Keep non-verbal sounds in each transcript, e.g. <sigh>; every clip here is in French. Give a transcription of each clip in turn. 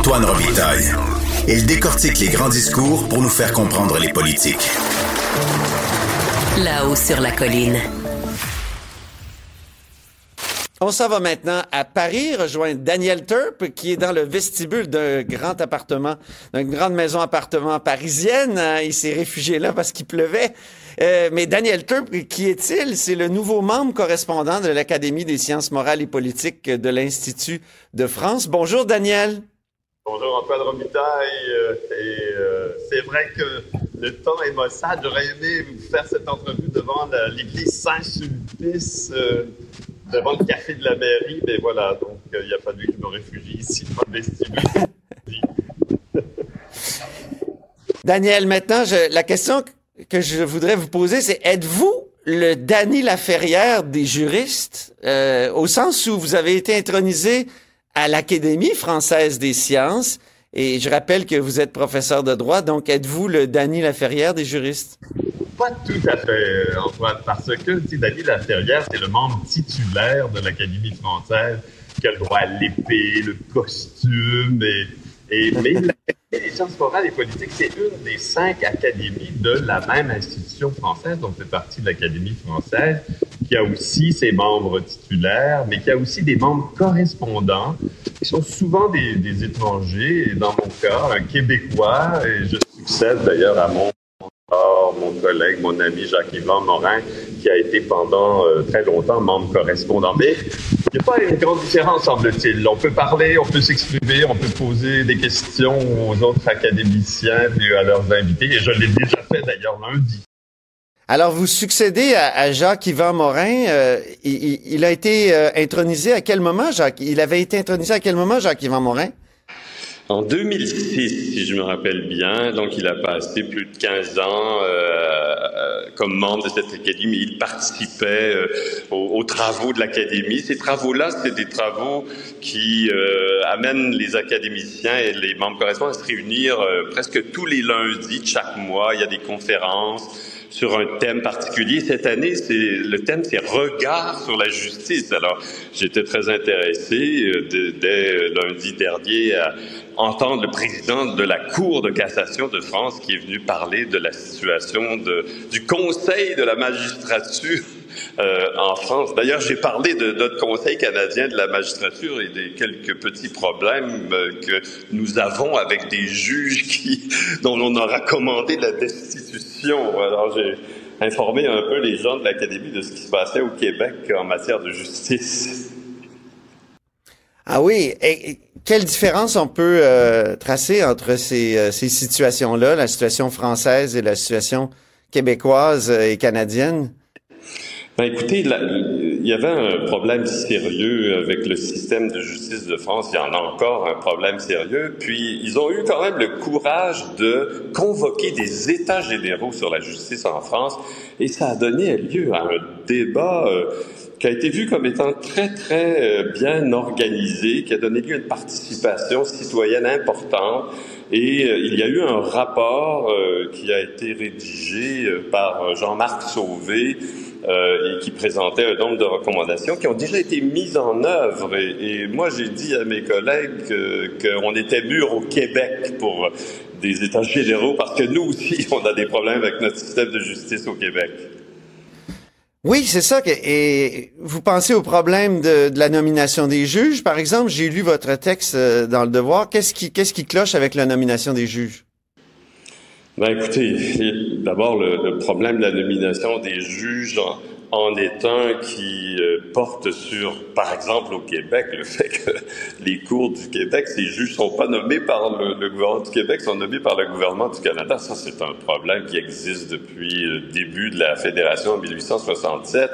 Antoine Robitaille. Il décortique les grands discours pour nous faire comprendre les politiques. Là-haut sur la colline. On s'en va maintenant à Paris rejoindre Daniel Turp qui est dans le vestibule d'un grand appartement, d'une grande maison appartement parisienne. Euh, il s'est réfugié là parce qu'il pleuvait. Euh, mais Daniel Turp, qui est-il? C'est le nouveau membre correspondant de l'Académie des sciences morales et politiques de l'Institut de France. Bonjour Daniel. Bonjour Antoine Romitaille. Euh, et c'est vrai que le temps est maussade. J'aurais aimé vous faire cette entrevue devant l'église Saint-Sulpice devant le café de la mairie, mais voilà, donc euh, il a fallu que je me réfugie ici dans le vestibule. <laughs> Daniel, maintenant, la question que je voudrais vous poser, c'est êtes-vous le Danny Laferrière des juristes, euh, au sens où vous avez été intronisé à l'Académie française des sciences, et je rappelle que vous êtes professeur de droit, donc êtes-vous le Danny Laferrière des juristes? Pas tout à fait, Antoine, parce que Danny Laferrière, c'est le membre titulaire de l'Académie française qui a le droit à l'épée, le costume, et, mais les sciences morales et politiques, c'est une des cinq académies de la même institution française, donc c'est partie de l'Académie française, qui a aussi ses membres titulaires, mais qui a aussi des membres correspondants, qui sont souvent des, des étrangers, dans mon cas, un Québécois, et je succède d'ailleurs à mon mon collègue, mon ami Jacques-Yvan Morin, qui a été pendant euh, très longtemps membre correspondant. Mais il n'y a pas une grande différence, semble-t-il. On peut parler, on peut s'exprimer, on peut poser des questions aux autres académiciens et à leurs invités. Et je l'ai déjà fait d'ailleurs lundi. Alors, vous succédez à, Jacques-Yvan Morin. Euh, il, a été euh, intronisé à quel moment, Jacques? Il avait été intronisé à quel moment, Jacques-Yvan Morin? En 2006, si je me rappelle bien, donc il a passé plus de 15 ans euh, euh, comme membre de cette académie. Il participait euh, aux, travaux de l'académie. Ces travaux-là, c'est des travaux qui euh, amènent les académiciens et les membres correspondants à se réunir presque tous les lundis de chaque mois. Il y a des conférences sur un thème particulier. Cette année, c'est le thème, c'est regard sur la justice. Alors, j'étais très intéressé euh, dès lundi dernier à entendre le président de la Cour de cassation de France qui est venu parler de la situation de, du Conseil de la magistrature euh, en France. D'ailleurs, j'ai parlé de notre Conseil canadien de la magistrature et des quelques petits problèmes euh, que nous avons avec des juges <laughs> dont on a recommandé la destitution. Alors, j'ai informé un peu les gens de l'Académie de ce qui se passait au Québec en matière de justice. Ah oui, et, quelle différence on peut euh, tracer entre ces situations-là, la situation française et la situation québécoise et canadienne? Ben, écoutez, il y avait un problème sérieux avec le système de justice de France. Il y en a encore un problème sérieux. Puis, ils ont eu quand même le courage de convoquer des États généraux sur la justice en France. Et ça a donné lieu à un débat euh, qui a été vu comme étant très, très euh, bien organisé, qui a donné lieu à une participation citoyenne importante. Et euh, il y a eu un rapport qui a été rédigé par Jean-Marc Sauvé, euh, et qui présentait un nombre de recommandations qui ont déjà été mises en œuvre. Et, moi, j'ai dit à mes collègues qu'on était mûrs au Québec pour des États généraux parce que nous aussi, <laughs> on a des problèmes avec notre système de justice au Québec. Oui, c'est ça. Que, et vous pensez au problème de, de, la nomination des juges, par exemple. J'ai lu votre texte euh, dans le Devoir. Qu'est-ce qui, qu'est-ce qui cloche avec la nomination des juges? Ben écoutez, d'abord le, problème de la nomination des juges en, est un qui euh, porte sur, par exemple au Québec, le fait que les cours du Québec, ces juges sont pas nommés par le, gouvernement du Québec, sont nommés par le gouvernement du Canada. Ça, c'est un problème qui existe depuis le début de la Fédération en 1867.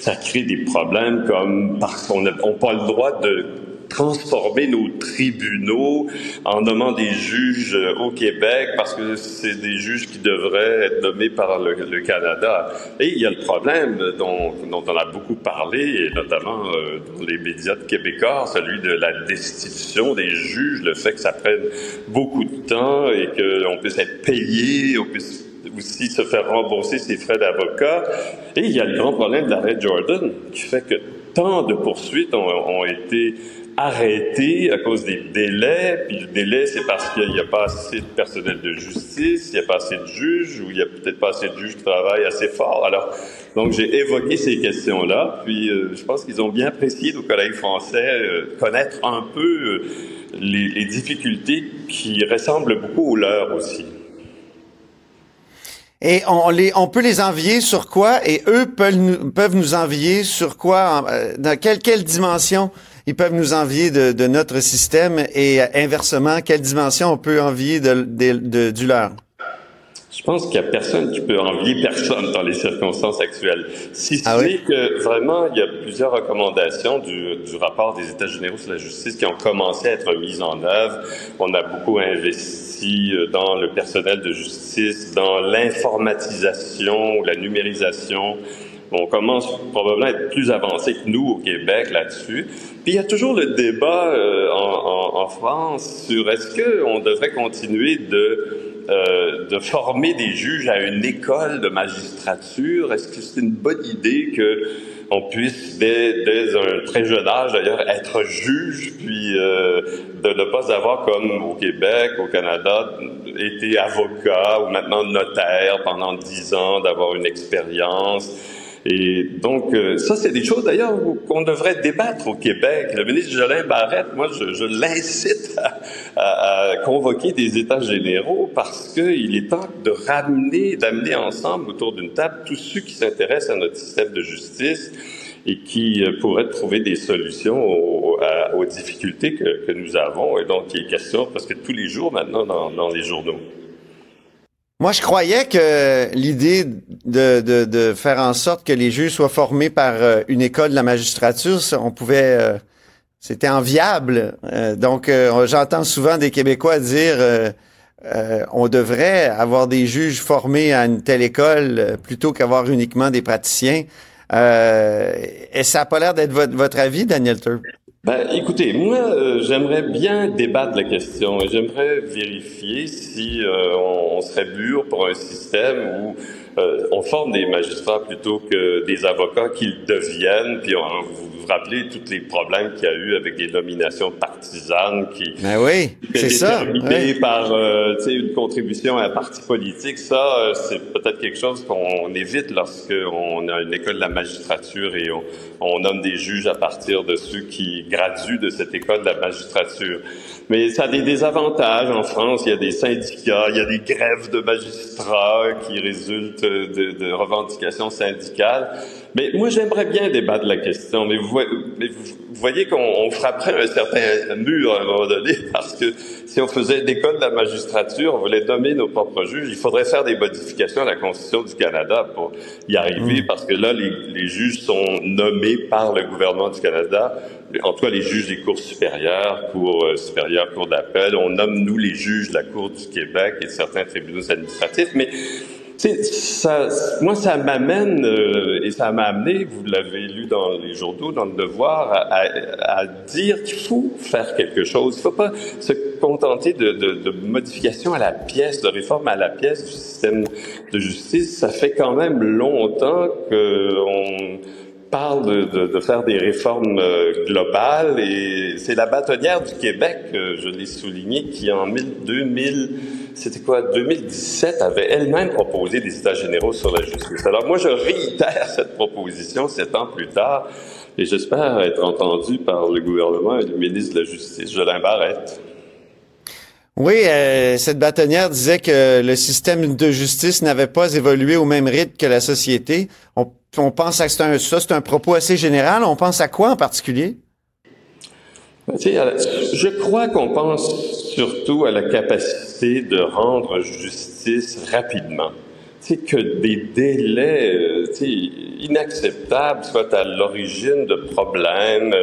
Ça crée des problèmes comme parce qu'on n'a pas le droit de transformer nos tribunaux en nommant des juges euh, au Québec parce que c'est des juges qui devraient être nommés par le, Canada. Et il y a le problème dont, on a beaucoup parlé, notamment euh, dans les médias québécois, celui de la destitution des juges, le fait que ça prenne beaucoup de temps et qu'on puisse être payé, on puisse aussi se faire rembourser ses frais d'avocat. Et il y a le grand problème de l'arrêt Jordan qui fait que tant de poursuites ont été arrêtés à cause des délais. Puis le délai, c'est parce qu'il n'y a pas assez de personnel de justice, il n'y a pas assez de juges, ou il n'y a peut-être pas assez de juges qui travaillent assez fort. Alors, donc j'ai évoqué ces questions-là. Puis euh, je pense qu'ils ont bien apprécié, nos collègues français, euh, connaître un peu euh, les, difficultés qui ressemblent beaucoup aux leurs aussi. Et on, les, on peut les envier sur quoi? Et eux peuvent nous, peuvent nous envier sur quoi, dans quelle, quelle dimension ils peuvent nous envier de, de notre système et euh, inversement, quelle dimension on peut envier de, de, du leur? Je pense qu'il n'y a personne qui peut envier personne dans les circonstances actuelles. Si ce ah que vraiment, il y a plusieurs recommandations du, du, rapport des États généraux sur la justice qui ont commencé à être mises en œuvre. On a beaucoup investi euh, dans le personnel de justice, dans l'informatisation, la numérisation. On commence probablement à être plus avancé que nous au Québec là-dessus. Puis il y a toujours le débat euh, en, en, en, France sur est-ce qu'on devrait continuer de euh, de former des juges à une école de magistrature? Est-ce que c'est une bonne idée que on puisse, dès, dès, un très jeune âge d'ailleurs, être juge, puis euh, de ne pas avoir, comme au Québec, au Canada, été avocat ou maintenant notaire pendant dix ans, d'avoir une expérience? Et donc, euh, ça, c'est des choses d'ailleurs qu'on devrait débattre au Québec. Le ministre Jolin Barrette, moi, je, je l'incite à, à, convoquer des États généraux parce qu'il est temps de ramener, d'amener ensemble autour d'une table tous ceux qui s'intéressent à notre système de justice et qui euh, pourraient trouver des solutions aux, aux difficultés que, que, nous avons. Et donc, il est question parce que tous les jours maintenant dans, dans les journaux. Moi, je croyais que l'idée de, de, de, faire en sorte que les juges soient formés par euh, une école de la magistrature, on pouvait, euh, c'était enviable. Euh, donc, j'entends souvent des Québécois dire, on devrait avoir des juges formés à une telle école plutôt qu'avoir uniquement des praticiens. et ça n'a pas l'air d'être votre, votre, avis, Daniel Turp. Ben, écoutez, moi, euh, j'aimerais bien débattre la question et j'aimerais vérifier si euh, on, serait mûr pour un système où euh, on forme des magistrats plutôt que des avocats qu'ils deviennent, puis on, vous vous rappelez tous les problèmes qu'il y a eu avec des nominations partisanes qui ben oui, c'est ça, oui. par euh, une contribution à un parti politique. Ça, euh, c'est peut-être quelque chose qu'on évite lorsqu'on a une école de la magistrature et on, on nomme des juges à partir de ceux qui graduent de cette école de la magistrature. Mais ça a des désavantages. En France, il y a des syndicats, il y a des grèves de magistrats qui résultent de, de revendications syndicales. Mais moi, j'aimerais bien débattre la question, mais vous, mais vous voyez qu'on frapperait un certain mur à un moment donné, <laughs> parce que si on faisait l'école de la magistrature, on voulait nommer nos propres juges, il faudrait faire des modifications à la Constitution du Canada pour y arriver, mmh. parce que là, les, les, juges sont nommés par le gouvernement du Canada, en tout cas les juges des cours supérieures, cours euh, supérieures, cours d'appel, on nomme, nous, les juges de la Cour du Québec et certains tribunaux administratifs, mais ça, moi, ça m'amène, euh, et ça m'a amené, vous l'avez lu dans les journaux, dans le devoir, à, à, à dire qu'il faut faire quelque chose. Il ne faut pas se contenter de, de, de, modifications à la pièce, de réformes à la pièce du système de justice. Ça fait quand même longtemps qu'on parle de, de, de, faire des réformes euh, globales et c'est la bâtonnière du Québec, euh, je l'ai souligné, qui en 2000, c'était quoi, 2017, avait elle-même proposé des états généraux sur la justice. Alors moi, je réitère <laughs> cette proposition sept ans plus tard et j'espère être entendu par le gouvernement et le ministre de la Justice, Jolin Barrette. Oui, euh, cette bâtonnière disait que le système de justice n'avait pas évolué au même rythme que la société. On, on pense à un, ça, c'est un propos assez général. On pense à quoi en particulier? Je crois qu'on pense surtout à la capacité de rendre justice rapidement. C'est que des délais euh, inacceptables soient à l'origine de problèmes.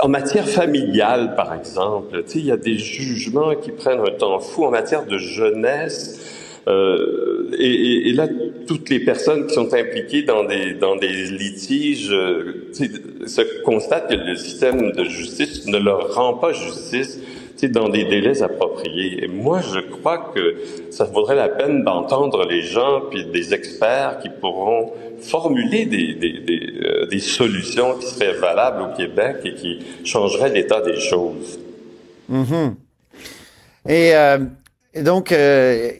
En matière familiale, par exemple, il y a des jugements qui prennent un temps fou. En matière de jeunesse, Euh, et, et, là, toutes les personnes qui sont impliquées dans des dans des litiges euh, se constatent que le système de justice ne leur rend pas justice dans des délais appropriés. Et moi, je crois que ça vaudrait la peine d'entendre les gens puis des experts qui pourront formuler des, des, des, euh, des solutions qui seraient valables au Québec et qui changeraient l'état des choses. Mm-hmm. Et, euh, donc, euh,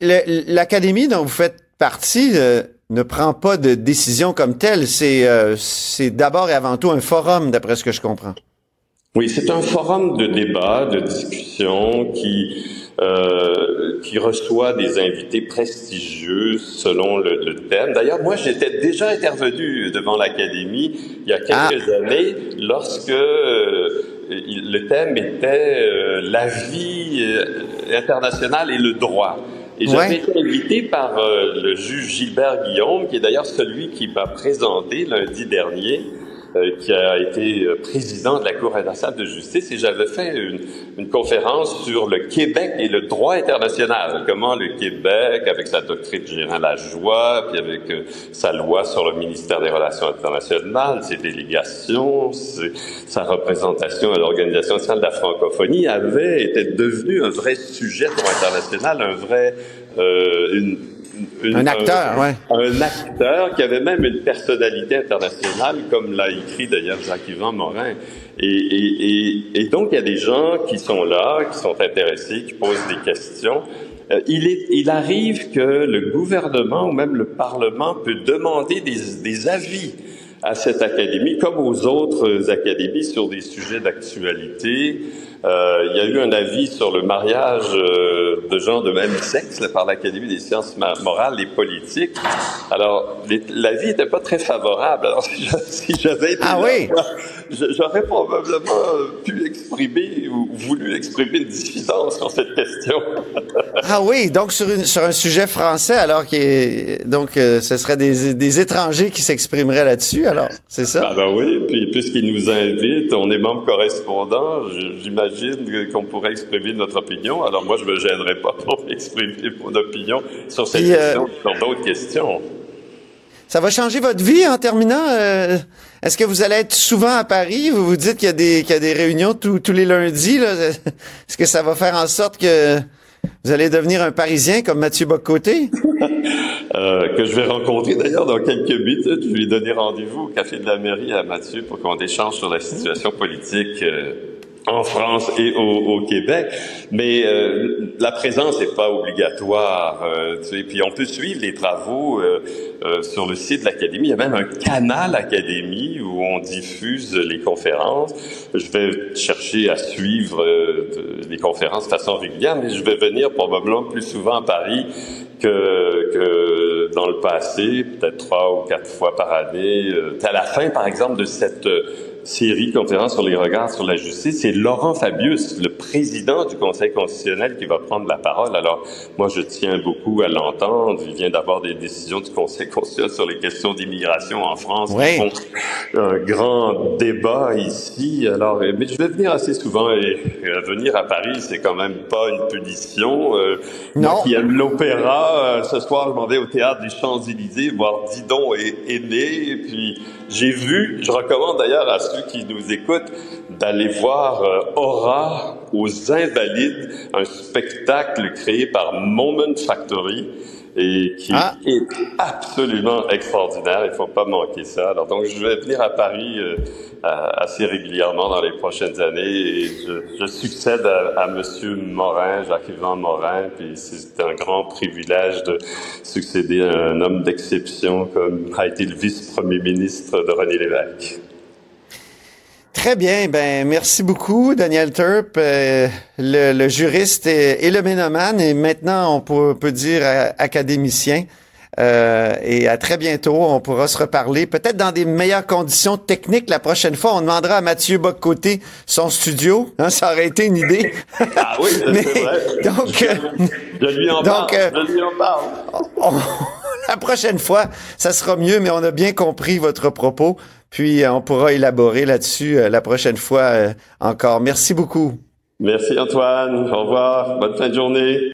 l'académie dont vous faites partie ne prend pas de décision comme telle. C'est d'abord et avant tout un forum, d'après ce que je comprends. Oui, c'est un forum de débat, de discussion qui euh, qui reçoit des invités prestigieux selon le, le thème. D'ailleurs, moi, j'étais déjà intervenu devant l'Académie il y a quelques ah. années lorsque euh, le thème était euh, la vie euh, internationale et le droit. Et j'avais été invité par le juge Gilbert Guillaume, qui est d'ailleurs celui qui m'a présenté lundi dernier qui a été euh, président de la Cour internationale de justice, et j'avais fait une, une, conférence sur le Québec et le droit international. Comment le Québec, avec sa doctrine générale la joie, puis avec euh, sa loi sur le ministère des Relations internationales, ses délégations, sa représentation à l'Organisation nationale de la francophonie, avait été devenu un vrai sujet pour international, un vrai euh, une, un acteur, ouais. Un acteur qui avait même une personnalité internationale, comme l'a écrit d'ailleurs Jacques-Yvan Morin. Et, et, et, donc, il y a des gens qui sont là, qui sont intéressés, qui posent des questions. Euh, il, est, il arrive que le gouvernement ou même le Parlement peut demander des, des avis à cette académie, comme aux autres académies, sur des sujets d'actualité. Euh, il y a eu un avis sur le mariage euh, de gens de même sexe par l'Académie des sciences morales et politiques. Alors, l'avis n'était pas très favorable. Alors, <laughs> si j'avais été ah oui? J'aurais probablement pu exprimer ou voulu exprimer une dissidence sur cette question. <laughs> ah oui, donc sur, une, sur un sujet français, alors que donc euh, ce serait des, des étrangers qui s'exprimeraient là-dessus, alors c'est ça? Ah ben oui, puis puisqu'ils nous invitent, on est membre correspondant, j'imagine qu'on pourrait exprimer notre opinion. Alors moi, je me gênerais pas pour <laughs> exprimer mon opinion sur cette euh, question, sur d'autres questions. Ça va changer votre vie en terminant? Euh, est-ce que vous allez être souvent à Paris? Vous vous dites qu'il y a des, qu'il y a des réunions tous, tous les lundis. <laughs> Est-ce que ça va faire en sorte que vous allez devenir un Parisien comme Mathieu Bocoté? <laughs> euh, que je vais rencontrer d'ailleurs dans quelques minutes. Je lui ai donné rendez-vous au Café de la Mairie à Mathieu pour qu'on échange sur la situation politique. Euh, en France et au, au Québec, mais euh, la présence n'est pas obligatoire. Euh, tu puis on peut suivre les travaux euh, euh, sur le site de l'Académie. Il y a même un canal Académie où on diffuse les conférences. Je vais chercher à suivre euh, les conférences de façon régulière, mais je vais venir probablement plus souvent à Paris que, que dans le passé, peut-être trois ou quatre fois par année. à la fin, par exemple, de cette série conférence sur les regards sur la justice, c'est Laurent Fabius, le président du Conseil constitutionnel, qui va prendre la parole. Alors, moi, je tiens beaucoup à l'entendre. Il vient d'avoir des décisions du Conseil constitutionnel sur les questions d'immigration en France oui. font un grand débat ici. Alors, mais je vais venir assez souvent et euh, venir à Paris, c'est quand même pas une punition. Euh, non. Moi qui aime l'opéra, euh, ce soir, je m'en vais au théâtre des Champs-Élysées voir Didon et Aîné. Et puis, j'ai vu, je recommande d'ailleurs à ceux qui nous écoutent d'aller voir euh, Aura aux Invalides, un spectacle créé par Moment Factory et qui ah. est absolument extraordinaire. Il faut pas manquer ça. Alors donc je vais venir à Paris euh, assez régulièrement dans les prochaines années et je, je succède à, à Monsieur Morin, Jacques-Yvan Morin. Puis c'est un grand privilège de succéder à un homme d'exception comme a été le vice-premier ministre de René Lévesque. Très bien, ben merci beaucoup Daniel Turp, euh, le, le, juriste et, et, le ménomane, et maintenant on peut, peut dire euh, académicien. Euh, et à très bientôt, on pourra se reparler, peut-être dans des meilleures conditions techniques la prochaine fois. On demandera à Mathieu Boccoté son studio, hein, ça aurait été une idée. <laughs> Ah oui, c'est vrai. Donc, lui en donc, parle. Je lui en parle. On, <laughs> la prochaine fois, ça sera mieux, mais on a bien compris votre propos. Puis on pourra élaborer là-dessus la prochaine fois encore. Merci beaucoup. Merci Antoine. Au revoir. Bonne fin de journée.